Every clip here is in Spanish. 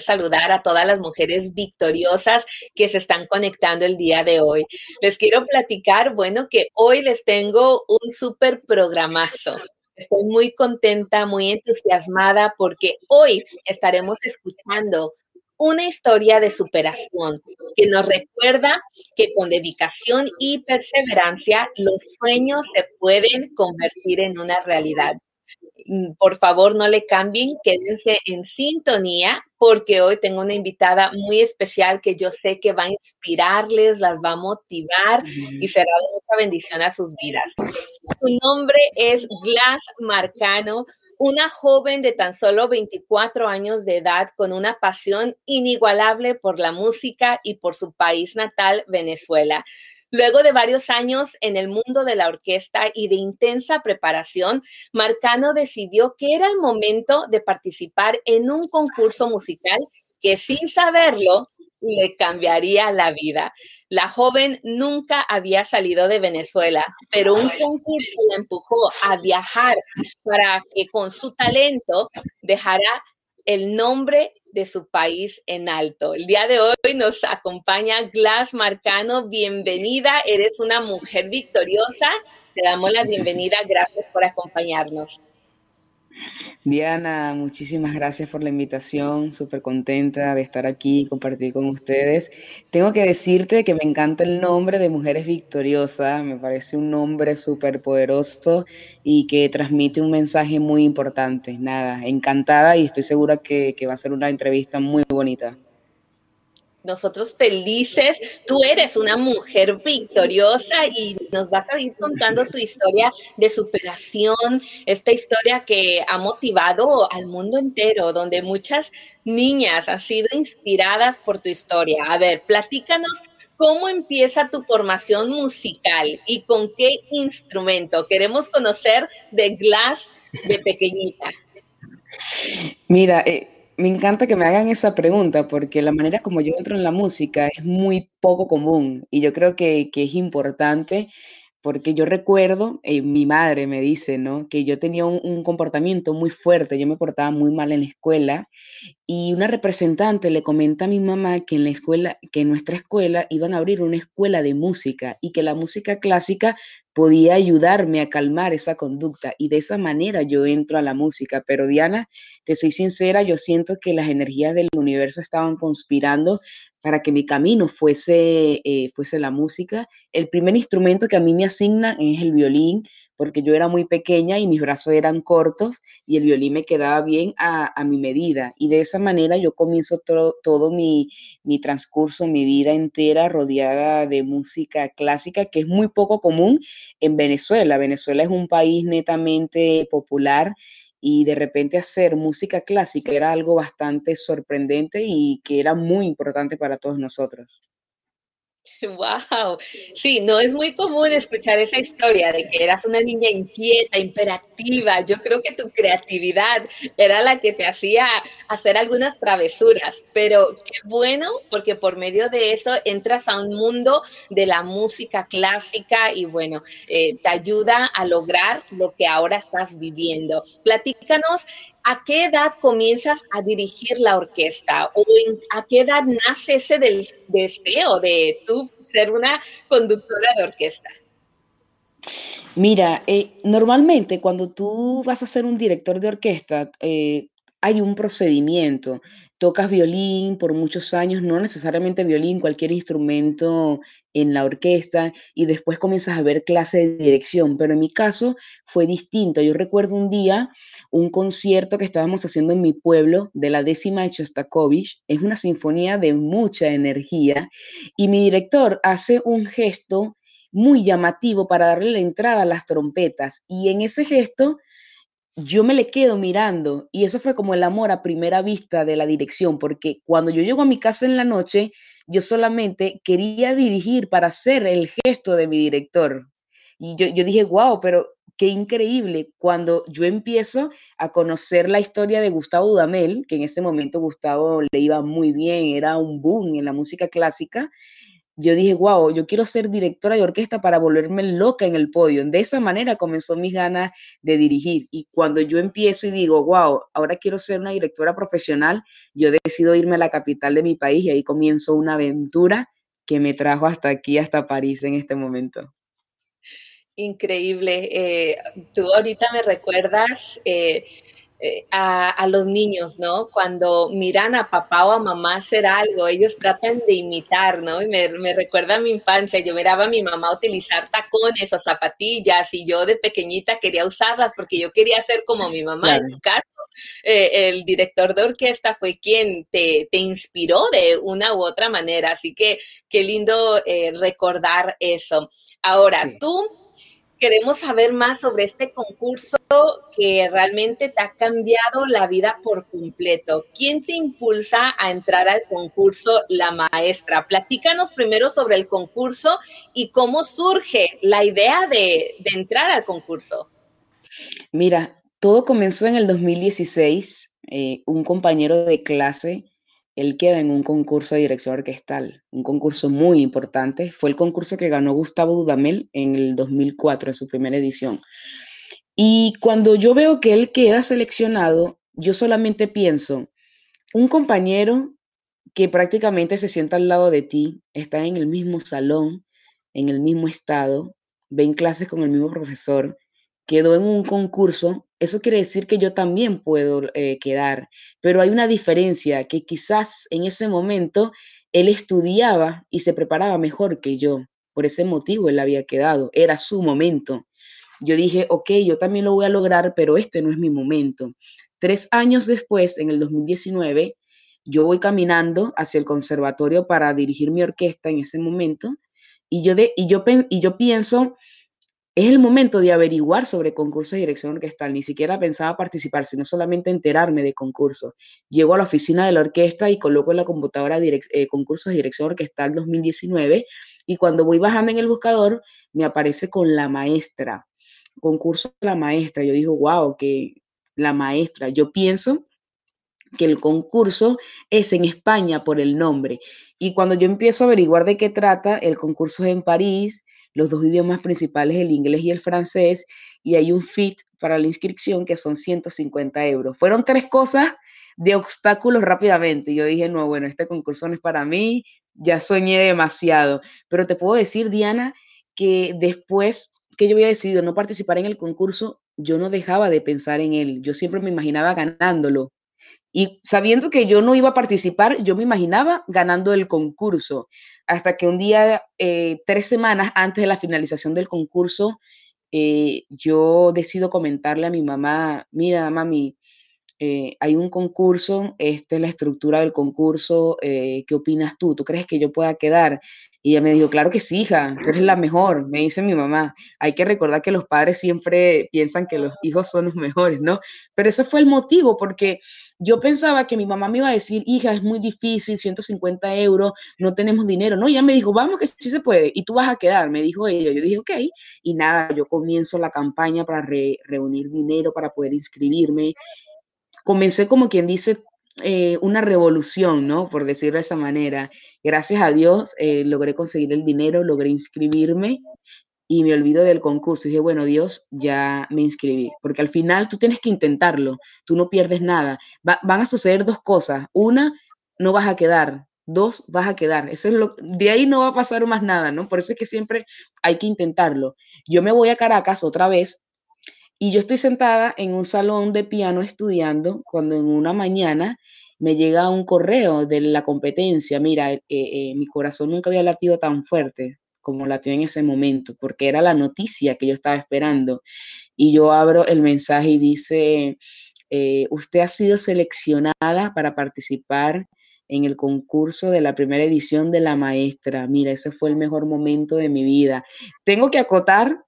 saludar a todas las mujeres victoriosas que se están conectando el día de hoy. Les quiero platicar, bueno, que hoy les tengo un súper programazo. Estoy muy contenta, muy entusiasmada porque hoy estaremos escuchando una historia de superación que nos recuerda que con dedicación y perseverancia los sueños se pueden convertir en una realidad. Mm, por favor, no le cambien, quédense en sintonía porque hoy tengo una invitada muy especial que yo sé que va a inspirarles, las va a motivar y será mucha bendición a sus vidas. Su nombre es Glass Marcano, una joven de tan solo 24 años de edad con una pasión inigualable por la música y por su país natal, Venezuela. Luego de varios años en el mundo de la orquesta y de intensa preparación, Marcano decidió que era el momento de participar en un concurso musical que sin saberlo le cambiaría la vida. La joven nunca había salido de Venezuela, pero un concurso la empujó a viajar para que con su talento dejara el nombre de su país en alto. El día de hoy nos acompaña Glass Marcano. Bienvenida, eres una mujer victoriosa. Te damos la bienvenida. Gracias por acompañarnos. Diana, muchísimas gracias por la invitación, súper contenta de estar aquí y compartir con ustedes. Tengo que decirte que me encanta el nombre de Mujeres Victoriosas, me parece un nombre súper poderoso y que transmite un mensaje muy importante. Nada, encantada y estoy segura que, que va a ser una entrevista muy bonita nosotros felices. Tú eres una mujer victoriosa y nos vas a ir contando tu historia de superación, esta historia que ha motivado al mundo entero, donde muchas niñas han sido inspiradas por tu historia. A ver, platícanos cómo empieza tu formación musical y con qué instrumento. Queremos conocer de Glass de pequeñita. Mira, eh, me encanta que me hagan esa pregunta porque la manera como yo entro en la música es muy poco común y yo creo que, es importante porque yo recuerdo, eh, mi madre me dice, ¿no? Que yo tenía un, un, comportamiento muy fuerte, yo me portaba muy mal en la escuela y una representante le comenta a mi mamá que en la escuela, que en nuestra escuela iban a abrir una escuela de música y que la música clásica podía ayudarme a calmar esa conducta y de esa manera yo entro a la música. Pero Diana, te soy sincera, yo siento que las energías del universo estaban conspirando para que mi camino fuese, eh, fuese la música. El primer instrumento que a mí me asignan es el violín, porque yo era muy pequeña y mis brazos eran cortos y el violín me quedaba bien a, mi medida. Y de esa manera yo comienzo todo mi, mi transcurso, mi vida entera rodeada de música clásica, que es muy poco común en Venezuela. Venezuela es un país netamente popular y de repente hacer música clásica era algo bastante sorprendente y que era muy importante para todos nosotros. Wow, sí, no es muy común escuchar esa historia de que eras una niña inquieta, imperactiva. Yo creo que tu creatividad era la que te hacía hacer algunas travesuras, pero qué bueno porque por medio de eso entras a un mundo de la música clásica y bueno, eh, te ayuda a lograr lo que ahora estás viviendo. Platícanos ¿a qué edad comienzas a dirigir la orquesta? ¿O a qué edad nace ese deseo de tú ser una conductora de orquesta? Mira, eh, normalmente cuando tú vas a ser un director de orquesta, eh, hay un procedimiento. Tocas violín por muchos años, no necesariamente violín, cualquier instrumento en la orquesta y después comienzas a ver clase de dirección, pero en mi caso fue distinto. Yo recuerdo un día un concierto que estábamos haciendo en mi pueblo de la décima de Shostakovich, es una sinfonía de mucha energía y mi director hace un gesto muy llamativo para darle la entrada a las trompetas y en ese gesto yo me le quedo mirando y eso fue como el amor a primera vista de la dirección, porque cuando yo llego a mi casa en la noche, yo solamente quería dirigir para hacer el gesto de mi director. Y yo, yo dije, wow, pero qué increíble cuando yo empiezo a conocer la historia de Gustavo Dudamel, que en ese momento Gustavo le iba muy bien, era un boom en la música clásica. Yo dije, wow, yo quiero ser directora de orquesta para volverme loca en el podio. De esa manera comenzó mis ganas de dirigir. Y cuando yo empiezo y digo, wow, ahora quiero ser una directora profesional, yo decido irme a la capital de mi país y ahí comienzo una aventura que me trajo hasta aquí, hasta París en este momento. Increíble. Eh, tú ahorita me recuerdas eh, eh, a, los niños, ¿no? Cuando miran a papá o a mamá hacer algo, ellos tratan de imitar, ¿no? Y me, recuerda a mi infancia, yo miraba a mi mamá utilizar tacones o zapatillas y yo de pequeñita quería usarlas porque yo quería ser como mi mamá. En mi caso, eh, el director de orquesta fue quien te, inspiró de una u otra manera, así que qué lindo eh, recordar eso. Ahora, tú queremos saber más sobre este concurso que realmente te ha cambiado la vida por completo. ¿Quién te impulsa a entrar al concurso La Maestra? Platícanos primero sobre el concurso y cómo surge la idea de, entrar al concurso. Mira, todo comenzó en el 2016. Eh, un compañero de clase él queda en un concurso de dirección orquestal, un concurso muy importante. Fue el concurso que ganó Gustavo Dudamel en el 2004, en su primera edición. Y cuando yo veo que él queda seleccionado, yo solamente pienso, un compañero que prácticamente se sienta al lado de ti, está en el mismo salón, en el mismo estado, ven clases con el mismo profesor, quedó en un concurso, eso quiere decir que yo también puedo eh, quedar, pero hay una diferencia que quizás en ese momento él estudiaba y se preparaba mejor que yo. Por ese motivo él había quedado, era su momento. Yo dije, ok, yo también lo voy a lograr, pero este no es mi momento. Tres años después, en el 2019, yo voy caminando hacia el conservatorio para dirigir mi orquesta en ese momento y yo, y yo, y yo pienso es el momento de averiguar sobre concursos de dirección orquestal. Ni siquiera pensaba participar, sino solamente enterarme de concursos. Llego a la oficina de la orquesta y coloco en la computadora eh, concursos de dirección orquestal 2019 y cuando voy bajando en el buscador me aparece con la maestra, concurso de la maestra. Yo digo, wow, que la maestra. Yo pienso que el concurso es en España por el nombre. Y cuando yo empiezo a averiguar de qué trata, el concurso es en París, los dos idiomas principales, el inglés y el francés, y hay un fit para la inscripción que son 150 euros. Fueron tres cosas de obstáculos rápidamente. Yo dije, no, bueno, este concurso no es para mí, ya soñé demasiado. Pero te puedo decir, Diana, que después que yo había decidido no participar en el concurso, yo no dejaba de pensar en él. Yo siempre me imaginaba ganándolo. Y sabiendo que yo no iba a participar, yo me imaginaba ganando el concurso. Hasta que un día, eh, tres semanas antes de la finalización del concurso, eh, yo decido comentarle a mi mamá, mira, mami, eh, hay un concurso, esta es la estructura del concurso, ¿qué opinas tú? ¿Tú crees que yo pueda quedar? Y ella me dijo, claro que sí, hija, tú eres la mejor, me dice mi mamá. Hay que recordar que los padres siempre piensan que los hijos son los mejores, ¿no? Pero ese fue el motivo, porque yo pensaba que mi mamá me iba a decir, hija, es muy difícil, 150 euros, no tenemos dinero. No, ella me dijo, vamos que sí se puede, y tú vas a quedar, me dijo ella. Yo dije, ok, y nada, yo comienzo la campaña para reunir dinero, para poder inscribirme. Comencé como quien dice eh, una revolución, ¿no? Por decirlo de esa manera. Gracias a Dios eh, logré conseguir el dinero, logré inscribirme y me olvido del concurso. Y dije, bueno, Dios, ya me inscribí. Porque al final tú tienes que intentarlo, tú no pierdes nada. van a suceder dos cosas. Una, no vas a quedar. Dos, vas a quedar. Eso es lo, de ahí no va a pasar más nada, ¿no? Por eso es que siempre hay que intentarlo. Yo me voy a Caracas otra vez y yo estoy sentada en un salón de piano estudiando cuando en una mañana me llega un correo de la competencia. Mira, eh, eh, mi corazón nunca había latido tan fuerte como latió en ese momento, porque era la noticia que yo estaba esperando. Y yo abro el mensaje y dice, eh, usted ha sido seleccionada para participar en el concurso de la primera edición de La Maestra. Mira, ese fue el mejor momento de mi vida. Tengo que acotar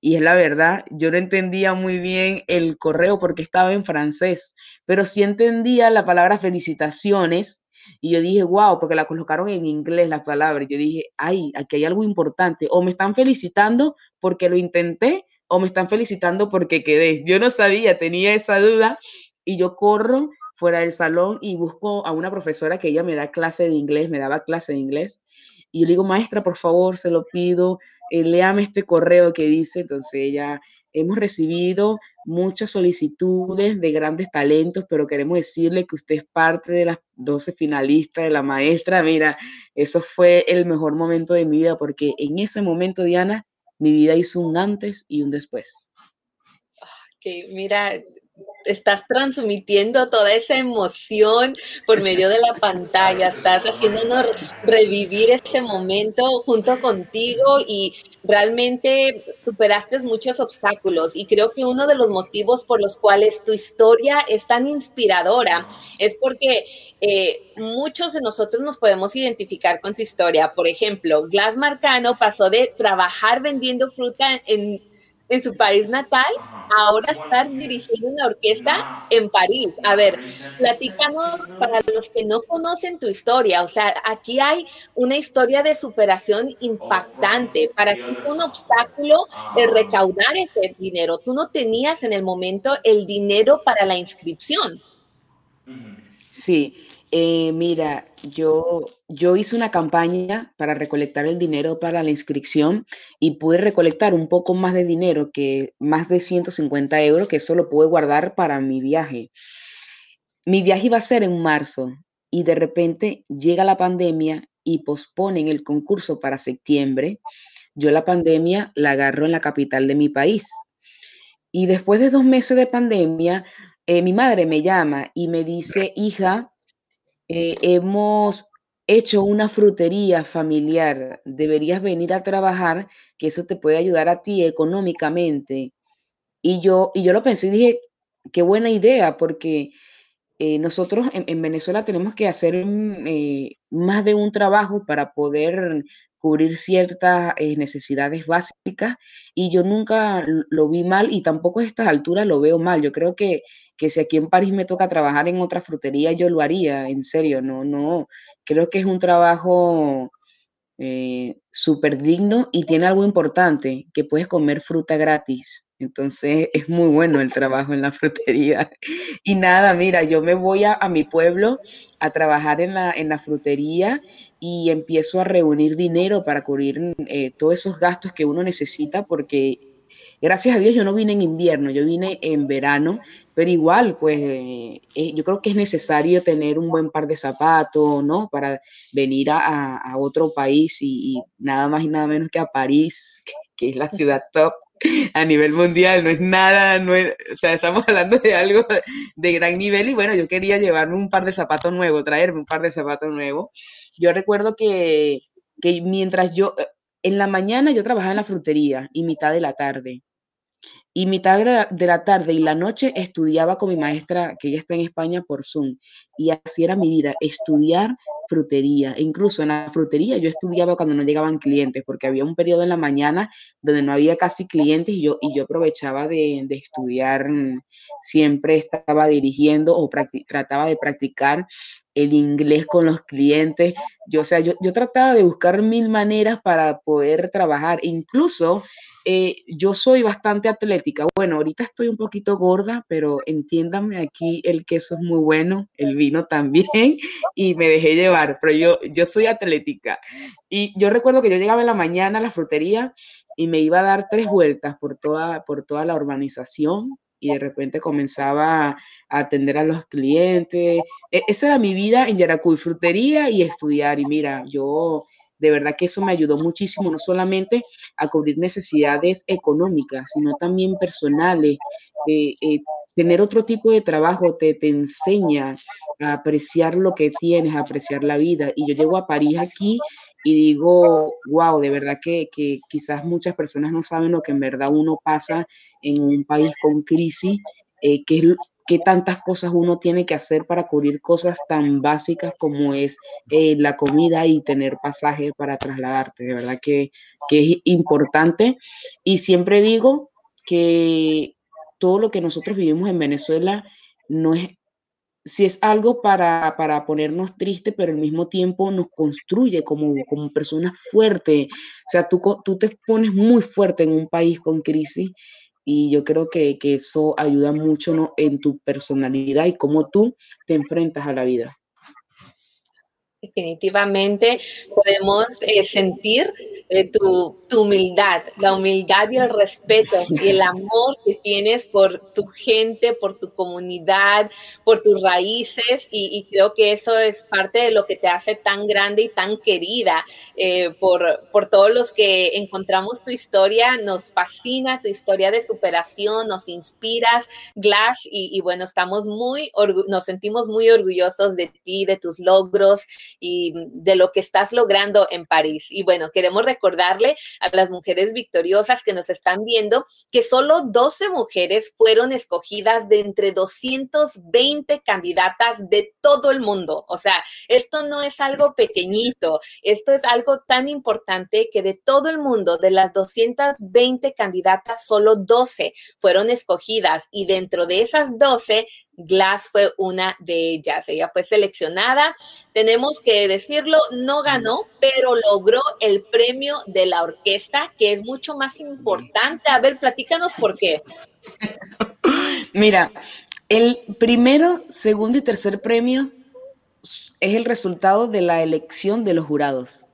y es la verdad, yo no entendía muy bien el correo porque estaba en francés, pero sí entendía la palabra felicitaciones y yo dije, wow, porque la colocaron en inglés las palabras. Yo dije, ay, aquí hay algo importante. O me están felicitando porque lo intenté o me están felicitando porque quedé. Yo no sabía, tenía esa duda y yo corro fuera del salón y busco a una profesora que ella me da clase de inglés, me daba clase de inglés Y yo le digo, maestra, por favor, se lo pido, eh, léame este correo que dice, entonces ella hemos recibido muchas solicitudes de grandes talentos, pero queremos decirle que usted es parte de las 12 finalistas de la maestra. Mira, eso fue el mejor momento de mi vida porque en ese momento, Diana, mi vida hizo un antes y un después. Que mira, estás transmitiendo toda esa emoción por medio de la pantalla, estás haciéndonos revivir ese momento junto contigo y realmente superaste muchos obstáculos y creo que uno de los motivos por los cuales tu historia es tan inspiradora es porque eh, muchos de nosotros nos podemos identificar con tu historia. Por ejemplo, Glass Marcano pasó de trabajar vendiendo fruta en en su país natal, ahora estar dirigiendo una orquesta en París. A ver, platícanos para los que no conocen tu historia. O sea, aquí hay una historia de superación impactante. Para ti fue un obstáculo el recaudar ese dinero. Tú no tenías en el momento el dinero para la inscripción. Sí, eh, mira, yo, yo hice una campaña para recolectar el dinero para la inscripción y pude recolectar un poco más de dinero, que más de 150 euros, que eso lo pude guardar para mi viaje. Mi viaje iba a ser en marzo y de repente llega la pandemia y posponen el concurso para septiembre. Yo la pandemia la agarro en la capital de mi país. Y después de dos meses de pandemia, eh, mi madre me llama y me dice, hija, eh, hemos hecho una frutería familiar, deberías venir a trabajar, que eso te puede ayudar a ti económicamente. Y yo, y yo lo pensé y dije, qué buena idea, porque eh, nosotros en, Venezuela tenemos que hacer eh, más de un trabajo para poder cubrir ciertas necesidades básicas y yo nunca lo vi mal y tampoco a estas alturas lo veo mal. Yo creo que que si aquí en París me toca trabajar en otra frutería, yo lo haría, en serio, no, no, creo que es un trabajo eh, súper digno y tiene algo importante, que puedes comer fruta gratis. Entonces es muy bueno el trabajo en la frutería. Y nada, mira, yo me voy a, mi pueblo a trabajar en la, en la, frutería y empiezo a reunir dinero para cubrir eh, todos esos gastos que uno necesita porque gracias a Dios yo no vine en invierno, yo vine en verano pero igual, pues eh, eh, yo creo que es necesario tener un buen par de zapatos, ¿no? Para venir a, otro país y, nada más y nada menos que a París, que, es la ciudad top a nivel mundial, no es nada, no o sea, estamos hablando de algo de gran nivel y bueno, yo quería llevarme un par de zapatos nuevos, traerme un par de zapatos nuevos. Yo recuerdo que, que mientras yo, en la mañana yo trabajaba en la frutería y mitad de la tarde y mitad de la, tarde y la noche estudiaba con mi maestra, que ella está en España, por Zoom. Y así era mi vida, estudiar frutería. E incluso en la frutería yo estudiaba cuando no llegaban clientes, porque había un periodo en la mañana donde no había casi clientes y yo, y yo aprovechaba de, estudiar. Siempre estaba dirigiendo o trataba de practicar el inglés con los clientes. Yo, o sea, yo, yo trataba de buscar mil maneras para poder trabajar. Incluso eh, yo soy bastante atlética. Bueno, ahorita estoy un poquito gorda, pero entiéndame, aquí el queso es muy bueno, el vino también, y me dejé llevar, pero yo, yo soy atlética. Y yo recuerdo que yo llegaba en la mañana a la frutería y me iba a dar tres vueltas por toda, por toda la urbanización y de repente comenzaba a atender a los clientes. E, esa era mi vida en Yaracuy, frutería y estudiar. Y mira, yo de verdad que eso me ayudó muchísimo, no solamente a cubrir necesidades económicas, sino también personales. Eh, eh, tener otro tipo de trabajo te, te enseña a apreciar lo que tienes, a apreciar la vida. Y yo llego a París aquí y digo, wow, de verdad que, que, quizás muchas personas no saben lo que en verdad uno pasa en un país con crisis, eh, que qué tantas cosas uno tiene que hacer para cubrir cosas tan básicas como es eh, la comida y tener pasaje para trasladarte. De verdad que, es importante. Y siempre digo que todo lo que nosotros vivimos en Venezuela no es, si es algo para, para ponernos tristes, pero al mismo tiempo nos construye como, como personas fuertes. O sea, tú, tú te pones muy fuerte en un país con crisis y yo creo que, eso ayuda mucho ¿no? en tu personalidad y cómo tú te enfrentas a la vida. Definitivamente podemos eh, sentir eh, tu, humildad, la humildad y el respeto y el amor que tienes por tu gente, por tu comunidad, por tus raíces. Y, creo que eso es parte de lo que te hace tan grande y tan querida eh, por, por todos los que encontramos tu historia, nos fascina tu historia de superación, nos inspiras, Glass, y, bueno, estamos muy, nos sentimos muy orgullosos de ti, de tus logros y de lo que estás logrando en París. Y bueno, queremos recordarle a las mujeres victoriosas que nos están viendo que solo 12 mujeres fueron escogidas de entre 220 candidatas de todo el mundo. O sea, esto no es algo pequeñito, esto es algo tan importante que de todo el mundo, de las 220 candidatas, solo 12 fueron escogidas y dentro de esas 12 Glass fue una de ellas. Ella fue seleccionada. Tenemos que decirlo, no ganó, pero logró el premio de la orquesta, que es mucho más importante. A ver, platícanos por qué. Mira, el primero, segundo y tercer premio es el resultado de la elección de los jurados.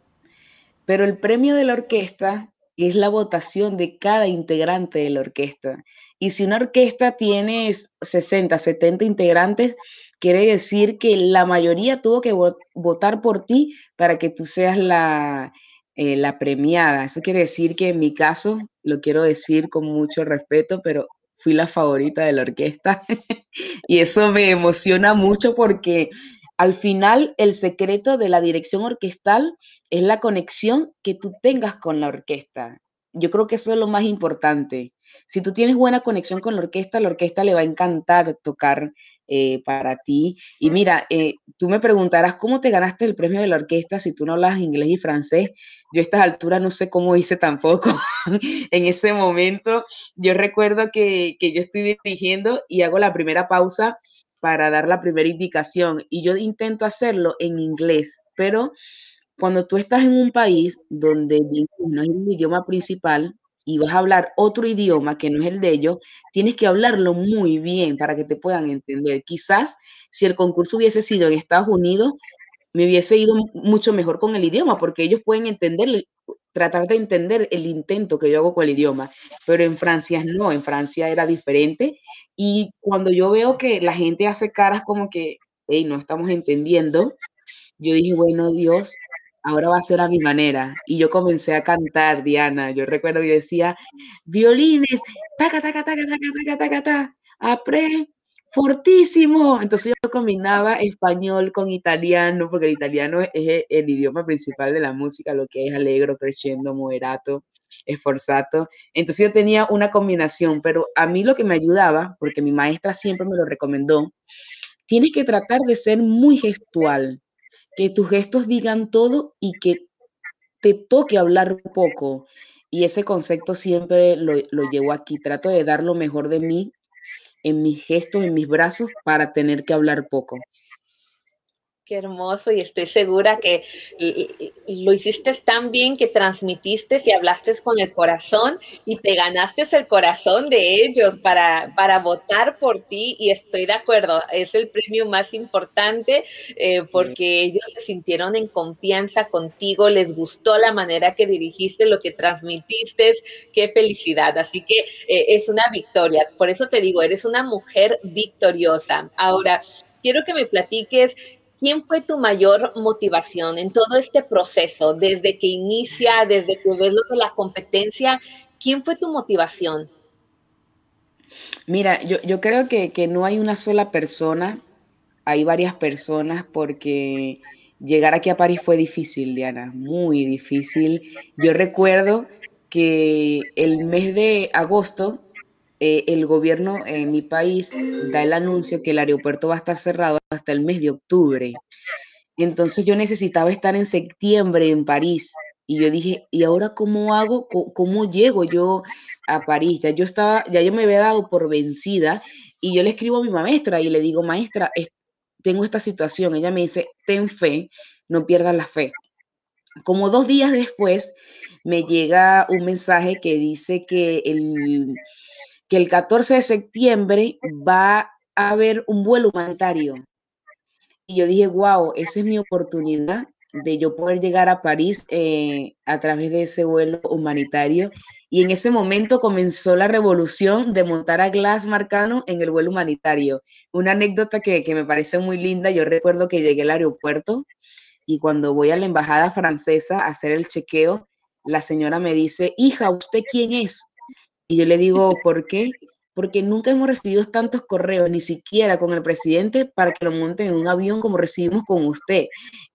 Pero el premio de la orquesta es la votación de cada integrante de la orquesta. Y si una orquesta tiene 60, 70 integrantes, quiere decir que la mayoría tuvo que votar por ti para que tú seas la, eh, la premiada. Eso quiere decir que en mi caso, lo quiero decir con mucho respeto, pero fui la favorita de la orquesta. y eso me emociona mucho porque al final el secreto de la dirección orquestal es la conexión que tú tengas con la orquesta. Yo creo que eso es lo más importante. Si tú tienes buena conexión con la orquesta, la orquesta le va a encantar tocar eh, para ti. Y mira, eh, tú me preguntarás cómo te ganaste el premio de la orquesta si tú no hablas inglés y francés. Yo a estas alturas no sé cómo hice tampoco. en ese momento, yo recuerdo que, que yo estoy dirigiendo y hago la primera pausa para dar la primera indicación y yo intento hacerlo en inglés, pero cuando tú estás en un país donde no es el idioma principal, y vas a hablar otro idioma que no es el de ellos, tienes que hablarlo muy bien para que te puedan entender. Quizás si el concurso hubiese sido en Estados Unidos, me hubiese ido mucho mejor con el idioma, porque ellos pueden entender, tratar de entender el intento que yo hago con el idioma. Pero en Francia no, en Francia era diferente. Y cuando yo veo que la gente hace caras como que, hey, no estamos entendiendo, yo dije, bueno, Dios, ahora va a ser a mi manera. Y yo comencé a cantar, Diana. Yo recuerdo que decía, violines, taca, taca, taca, taca, taca, taca, taca, apre, fortísimo. Entonces yo combinaba español con italiano, porque el italiano es el idioma principal de la música, lo que es alegro, crescendo, moderato, esforzato. Entonces yo tenía una combinación, pero a mí lo que me ayudaba, porque mi maestra siempre me lo recomendó, tienes que tratar de ser muy gestual que tus gestos digan todo y que te toque hablar poco. Y ese concepto siempre lo, lo llevo aquí. Trato de dar lo mejor de mí en mis gestos, en mis brazos, para tener que hablar poco. Qué hermoso y estoy segura que lo hiciste tan bien que transmitiste y hablaste con el corazón y te ganaste el corazón de ellos para, para votar por ti y estoy de acuerdo, es el premio más importante eh, porque ellos se sintieron en confianza contigo, les gustó la manera que dirigiste, lo que transmitiste, qué felicidad, así que eh, es una victoria, por eso te digo, eres una mujer victoriosa. Ahora, quiero que me platiques ¿Quién fue tu mayor motivación en todo este proceso, desde que inicia, desde que ves lo de la competencia? ¿Quién fue tu motivación? Mira, yo, creo que, que, no hay una sola persona, hay varias personas porque llegar aquí a París fue difícil, Diana, muy difícil. Yo recuerdo que el mes de agosto eh, el gobierno en mi país da el anuncio que el aeropuerto va a estar cerrado hasta el mes de octubre. Entonces yo necesitaba estar en septiembre en París. Y yo dije, ¿y ahora cómo hago? ¿Cómo, llego yo a París? Ya yo estaba, ya yo me había dado por vencida y yo le escribo a mi maestra y le digo, maestra, tengo esta situación. Ella me dice, ten fe, no pierdas la fe. Como dos días después me llega un mensaje que dice que el, que el 14 de septiembre va a haber un vuelo humanitario. y yo dije, wow, esa es mi oportunidad de yo poder llegar a París eh, a través de ese vuelo humanitario. Y en ese momento comenzó la revolución de montar a Glass Marcano en el vuelo humanitario. Una anécdota que, que me parece muy linda. Yo recuerdo que llegué al aeropuerto y cuando voy a la embajada francesa a hacer el chequeo, la señora me dice, hija, ¿usted quién es? Y yo le digo, ¿por qué? Porque nunca hemos recibido tantos correos, ni siquiera con el presidente, para que lo monten en un avión como recibimos con usted.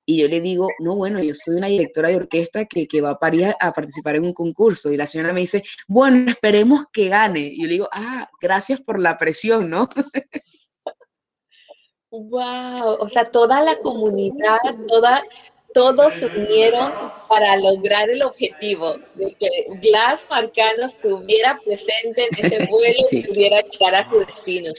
Y yo le digo, no, bueno, yo soy una directora de orquesta que, que va a París a, participar en un concurso. Y la señora me dice, bueno, esperemos que gane. Y yo le digo, ah, gracias por la presión, ¿no? Wow, o sea, toda la comunidad, toda, todos se unieron para lograr el objetivo de que Glass Marcano estuviera presente en ese vuelo y pudiera llegar a su destino.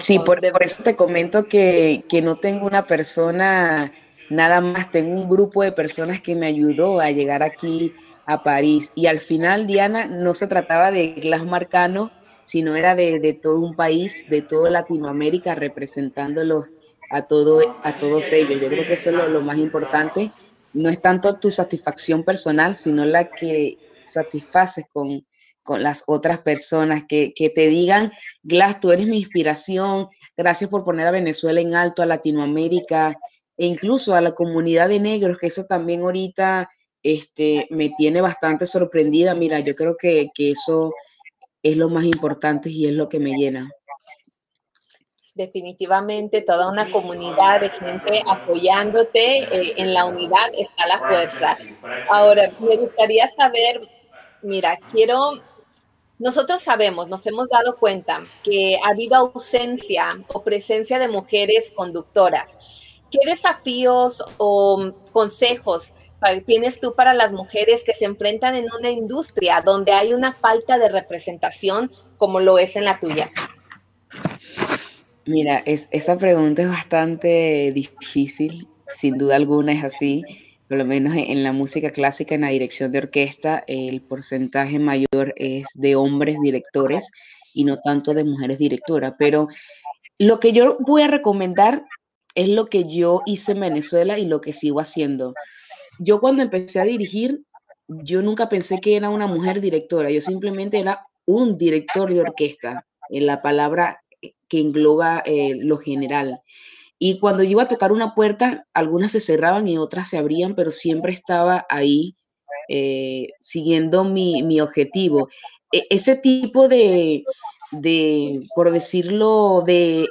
Sí, por, eso te comento que, que, no tengo una persona, nada más, tengo un grupo de personas que me ayudó a llegar aquí a París. Y al final, Diana, no se trataba de Glass Marcano, sino era de, de todo un país, de toda Latinoamérica, representándolos a, todo, a todos ellos. Yo creo que eso es lo, más importante. No es tanto tu satisfacción personal, sino la que satisfaces con, con las otras personas, que, que, te digan, Glass, tú eres mi inspiración, gracias por poner a Venezuela en alto, a Latinoamérica e incluso a la comunidad de negros, que eso también ahorita este, me tiene bastante sorprendida. Mira, yo creo que, que eso es lo más importante y es lo que me llena. Definitivamente toda una comunidad de gente apoyándote eh, en la unidad está la fuerza. Ahora, me gustaría saber, mira, quiero nosotros sabemos, nos hemos dado cuenta que ha habido ausencia o presencia de mujeres conductoras. ¿Qué desafíos o consejos tienes tú para las mujeres que se enfrentan en una industria donde hay una falta de representación como lo es en la tuya? Mira, es, esa pregunta es bastante difícil, sin duda alguna es así por lo menos en la música clásica, en la dirección de orquesta, el porcentaje mayor es de hombres directores y no tanto de mujeres directoras. Pero lo que yo voy a recomendar es lo que yo hice en Venezuela y lo que sigo haciendo. Yo cuando empecé a dirigir, yo nunca pensé que era una mujer directora, yo simplemente era un director de orquesta, en la palabra que engloba eh, lo general. Y cuando yo iba a tocar una puerta, algunas se cerraban y otras se abrían, pero siempre estaba ahí eh, siguiendo mi, mi objetivo. E, ese tipo de, de, por decirlo, de,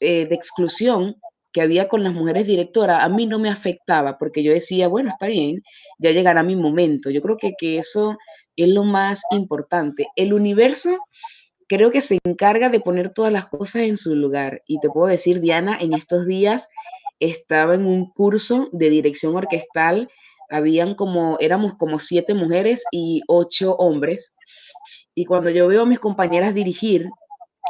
eh, de exclusión que había con las mujeres directoras, a mí no me afectaba, porque yo decía, bueno, está bien, ya llegará mi momento. Yo creo que, que eso es lo más importante. El universo creo que se encarga de poner todas las cosas en su lugar. Y te puedo decir, Diana, en estos días estaba en un curso de dirección orquestal, habían como, éramos como siete mujeres y ocho hombres. Y cuando yo veo a mis compañeras dirigir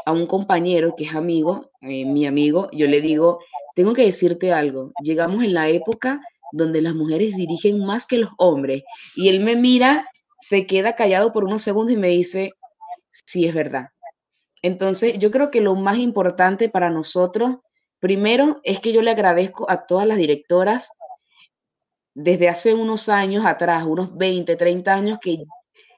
a un compañero que es amigo, eh, mi amigo, yo le digo, tengo que decirte algo, llegamos en la época donde las mujeres dirigen más que los hombres. Y él me mira, se queda callado por unos segundos y me dice, sí es verdad. Entonces, yo creo que lo más importante para nosotros, primero, es que yo le agradezco a todas las directoras desde hace unos años atrás, unos 20, 30 años, que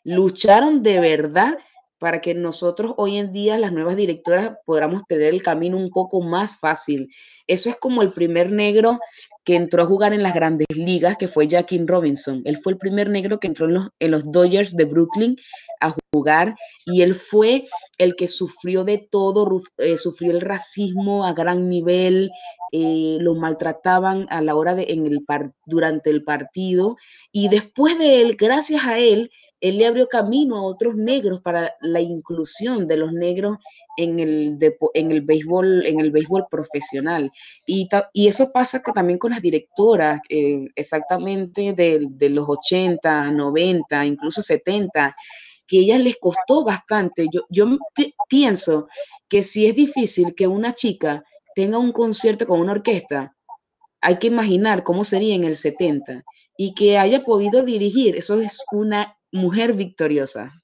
lucharon de verdad para que nosotros hoy en día, las nuevas directoras, podamos tener el camino un poco más fácil. Eso es como el primer negro que entró a jugar en las grandes ligas, que fue Jackie Robinson. Él fue el primer negro que entró en los, Dodgers de Brooklyn a jugar y él fue el que sufrió de todo, eh, sufrió el racismo a gran nivel, eh, lo maltrataban a la hora de, en el durante el partido y después de él, gracias a él, él le abrió camino a otros negros para la inclusión de los negros en el, en el, béisbol, en el béisbol profesional. Y, y eso pasa también con las directoras, eh, exactamente de, de, los 80, 90, incluso 70, que a ellas les costó bastante. Yo, yo pienso que si es difícil que una chica tenga un concierto con una orquesta, hay que imaginar cómo sería en el 70 y que haya podido dirigir, eso es una mujer victoriosa.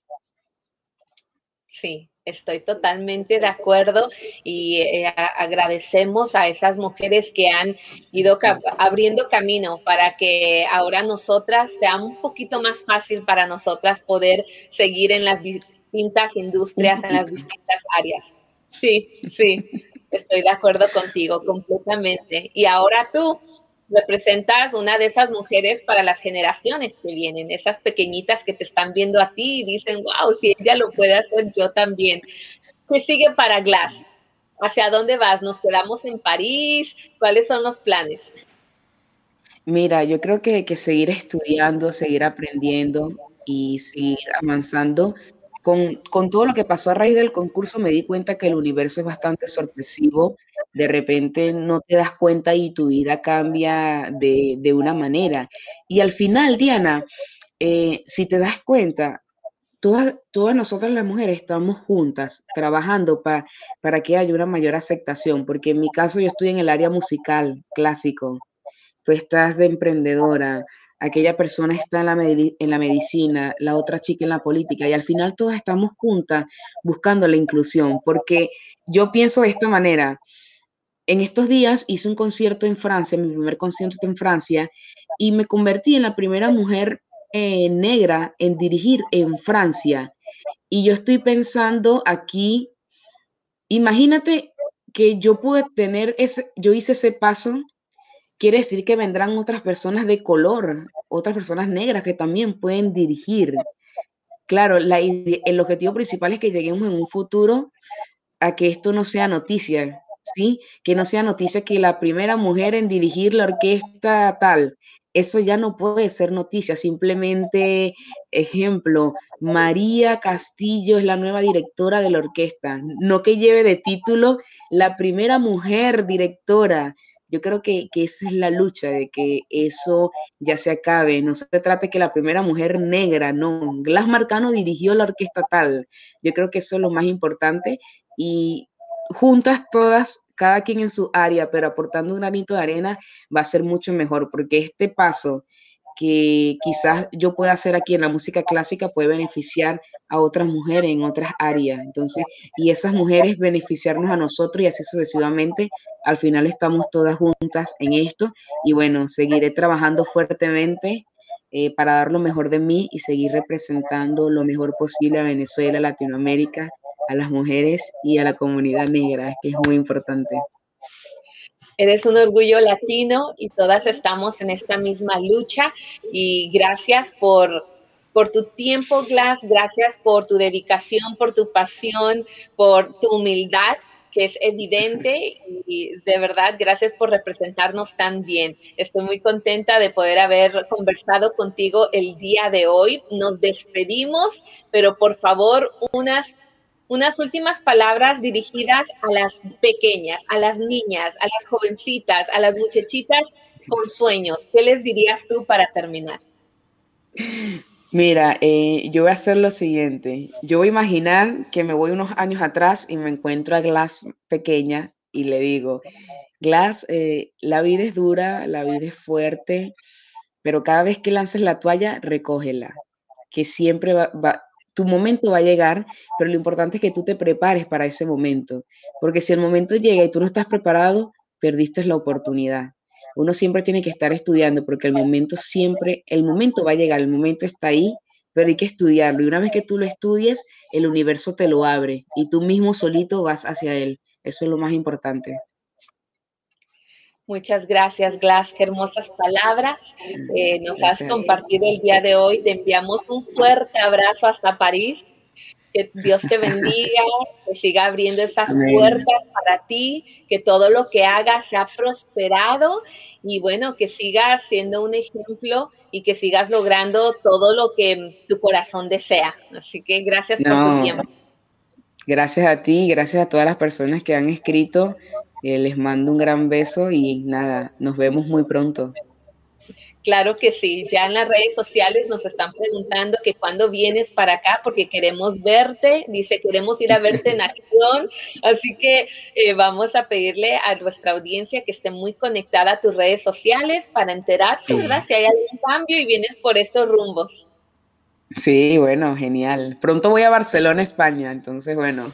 Sí, Estoy totalmente de acuerdo y eh, agradecemos a esas mujeres que han ido abriendo camino para que ahora nosotras sea un poquito más fácil para nosotras poder seguir en las distintas industrias, en las distintas áreas. Sí, sí, estoy de acuerdo contigo completamente. Y ahora tú, representas una de esas mujeres para las generaciones que vienen, esas pequeñitas que te están viendo a ti y dicen, wow, si ella lo puede hacer, yo también. ¿Qué sigue para Glass? ¿Hacia dónde vas? ¿Nos quedamos en París? ¿Cuáles son los planes? Mira, yo creo que, que seguir estudiando, seguir aprendiendo y seguir avanzando con, con, todo lo que pasó a raíz del concurso me di cuenta que el universo es bastante sorpresivo. De repente no te das cuenta y tu vida cambia de, de una manera. Y al final, Diana, eh, si te das cuenta, todas, todas nosotras las mujeres estamos juntas trabajando para que haya una mayor aceptación, porque en mi caso yo estoy en el área musical clásico, tú estás de emprendedora, aquella persona está en la, en la medicina, la otra chica en la política, y al final todas estamos juntas buscando la inclusión, porque yo pienso de esta manera. En estos días hice un concierto en Francia, mi primer concierto en Francia, y me convertí en la primera mujer eh, negra en dirigir en Francia. Y yo estoy pensando aquí, imagínate que yo pude tener ese, yo hice ese paso quiere decir que vendrán otras personas de color, otras personas negras que también pueden dirigir. Claro, el objetivo principal es que lleguemos en un futuro a que esto no sea noticia, ¿sí? Que no sea noticia que la primera mujer en dirigir la orquesta tal, eso ya no puede ser noticia, simplemente, ejemplo, María Castillo es la nueva directora de la orquesta, no que lleve de título la primera mujer directora, yo creo que, esa es la lucha, de que eso ya se acabe. No se trata de que la primera mujer negra, no. Glass Marcano dirigió la orquesta tal. Yo creo que eso es lo más importante. Y juntas todas, cada quien en su área, pero aportando un granito de arena, va a ser mucho mejor, porque este paso que quizás yo pueda hacer aquí en la música clásica puede beneficiar a otras mujeres en otras áreas. Entonces, y esas mujeres beneficiarnos a nosotros y así sucesivamente. Al final estamos todas juntas en esto y bueno, seguiré trabajando fuertemente eh, para dar lo mejor de mí y seguir representando lo mejor posible a Venezuela, Latinoamérica, a las mujeres y a la comunidad negra, que es muy importante. Eres un orgullo latino y todas estamos en esta misma lucha y gracias por, por tu tiempo, Glass, gracias por tu dedicación, por tu pasión, por tu humildad que es evidente y de verdad gracias por representarnos tan bien. Estoy muy contenta de poder haber conversado contigo el día de hoy. Nos despedimos, pero por favor unas unas últimas palabras dirigidas a las pequeñas, a las niñas, a las jovencitas, a las muchachitas con sueños. ¿Qué les dirías tú para terminar? Mira, eh, yo voy a hacer lo siguiente. Yo voy a imaginar que me voy unos años atrás y me encuentro a Glass pequeña y le digo, Glass, eh, la vida es dura, la vida es fuerte, pero cada vez que lances la toalla, recógela, que siempre va, va, tu momento va a llegar, pero lo importante es que tú te prepares para ese momento, porque si el momento llega y tú no estás preparado, perdiste la oportunidad. Uno siempre tiene que estar estudiando porque el momento siempre, el momento va a llegar, el momento está ahí, pero hay que estudiarlo. Y una vez que tú lo estudies, el universo te lo abre y tú mismo solito vas hacia él. Eso es lo más importante. Muchas gracias, Glass. Qué hermosas palabras eh, nos has compartido el día de hoy. Te enviamos un fuerte abrazo hasta París. Que Dios te bendiga, que siga abriendo esas puertas para ti, que todo lo que hagas sea prosperado y bueno, que sigas siendo un ejemplo y que sigas logrando todo lo que tu corazón desea. Así que gracias por tu tiempo. Gracias a ti, gracias a todas las personas que han escrito eh, les mando un gran beso y nada, nos vemos muy pronto. Claro que sí, ya en las redes sociales nos están preguntando que cuándo vienes para acá porque queremos verte, dice queremos ir a verte en acción, así que eh, vamos a pedirle a nuestra audiencia que esté muy conectada a tus redes sociales para enterarse, ¿verdad? Si hay algún cambio y vienes por estos rumbos. Sí, bueno, genial. Pronto voy a Barcelona, España, entonces bueno.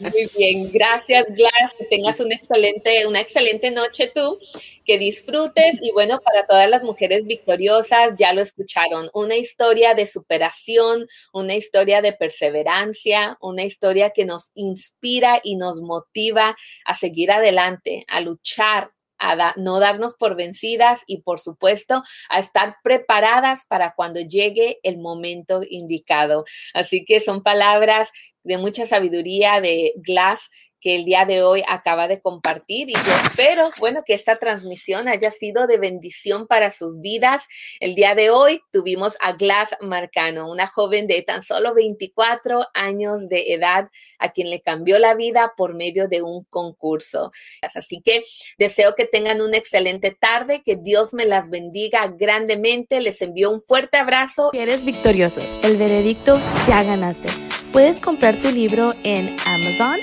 Muy bien, gracias, Glass. Que tengas una excelente, una excelente noche tú, que disfrutes y bueno, para todas las mujeres victoriosas, ya lo escucharon, una historia de superación, una historia de perseverancia, una historia que nos inspira y nos motiva a seguir adelante, a luchar a no darnos por vencidas y por supuesto a estar preparadas para cuando llegue el momento indicado. Así que son palabras de mucha sabiduría de Glass que el día de hoy acaba de compartir y yo espero, bueno, que esta transmisión haya sido de bendición para sus vidas. El día de hoy tuvimos a Glass Marcano, una joven de tan solo 24 años de edad a quien le cambió la vida por medio de un concurso. Así que deseo que tengan una excelente tarde, que Dios me las bendiga grandemente. Les envío un fuerte abrazo. Eres victorioso. El veredicto ya ganaste. Puedes comprar tu libro en Amazon,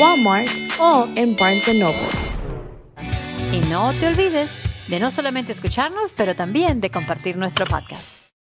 Walmart o en Barnes Noble. Y no te olvides de no solamente escucharnos, pero también de compartir nuestro podcast.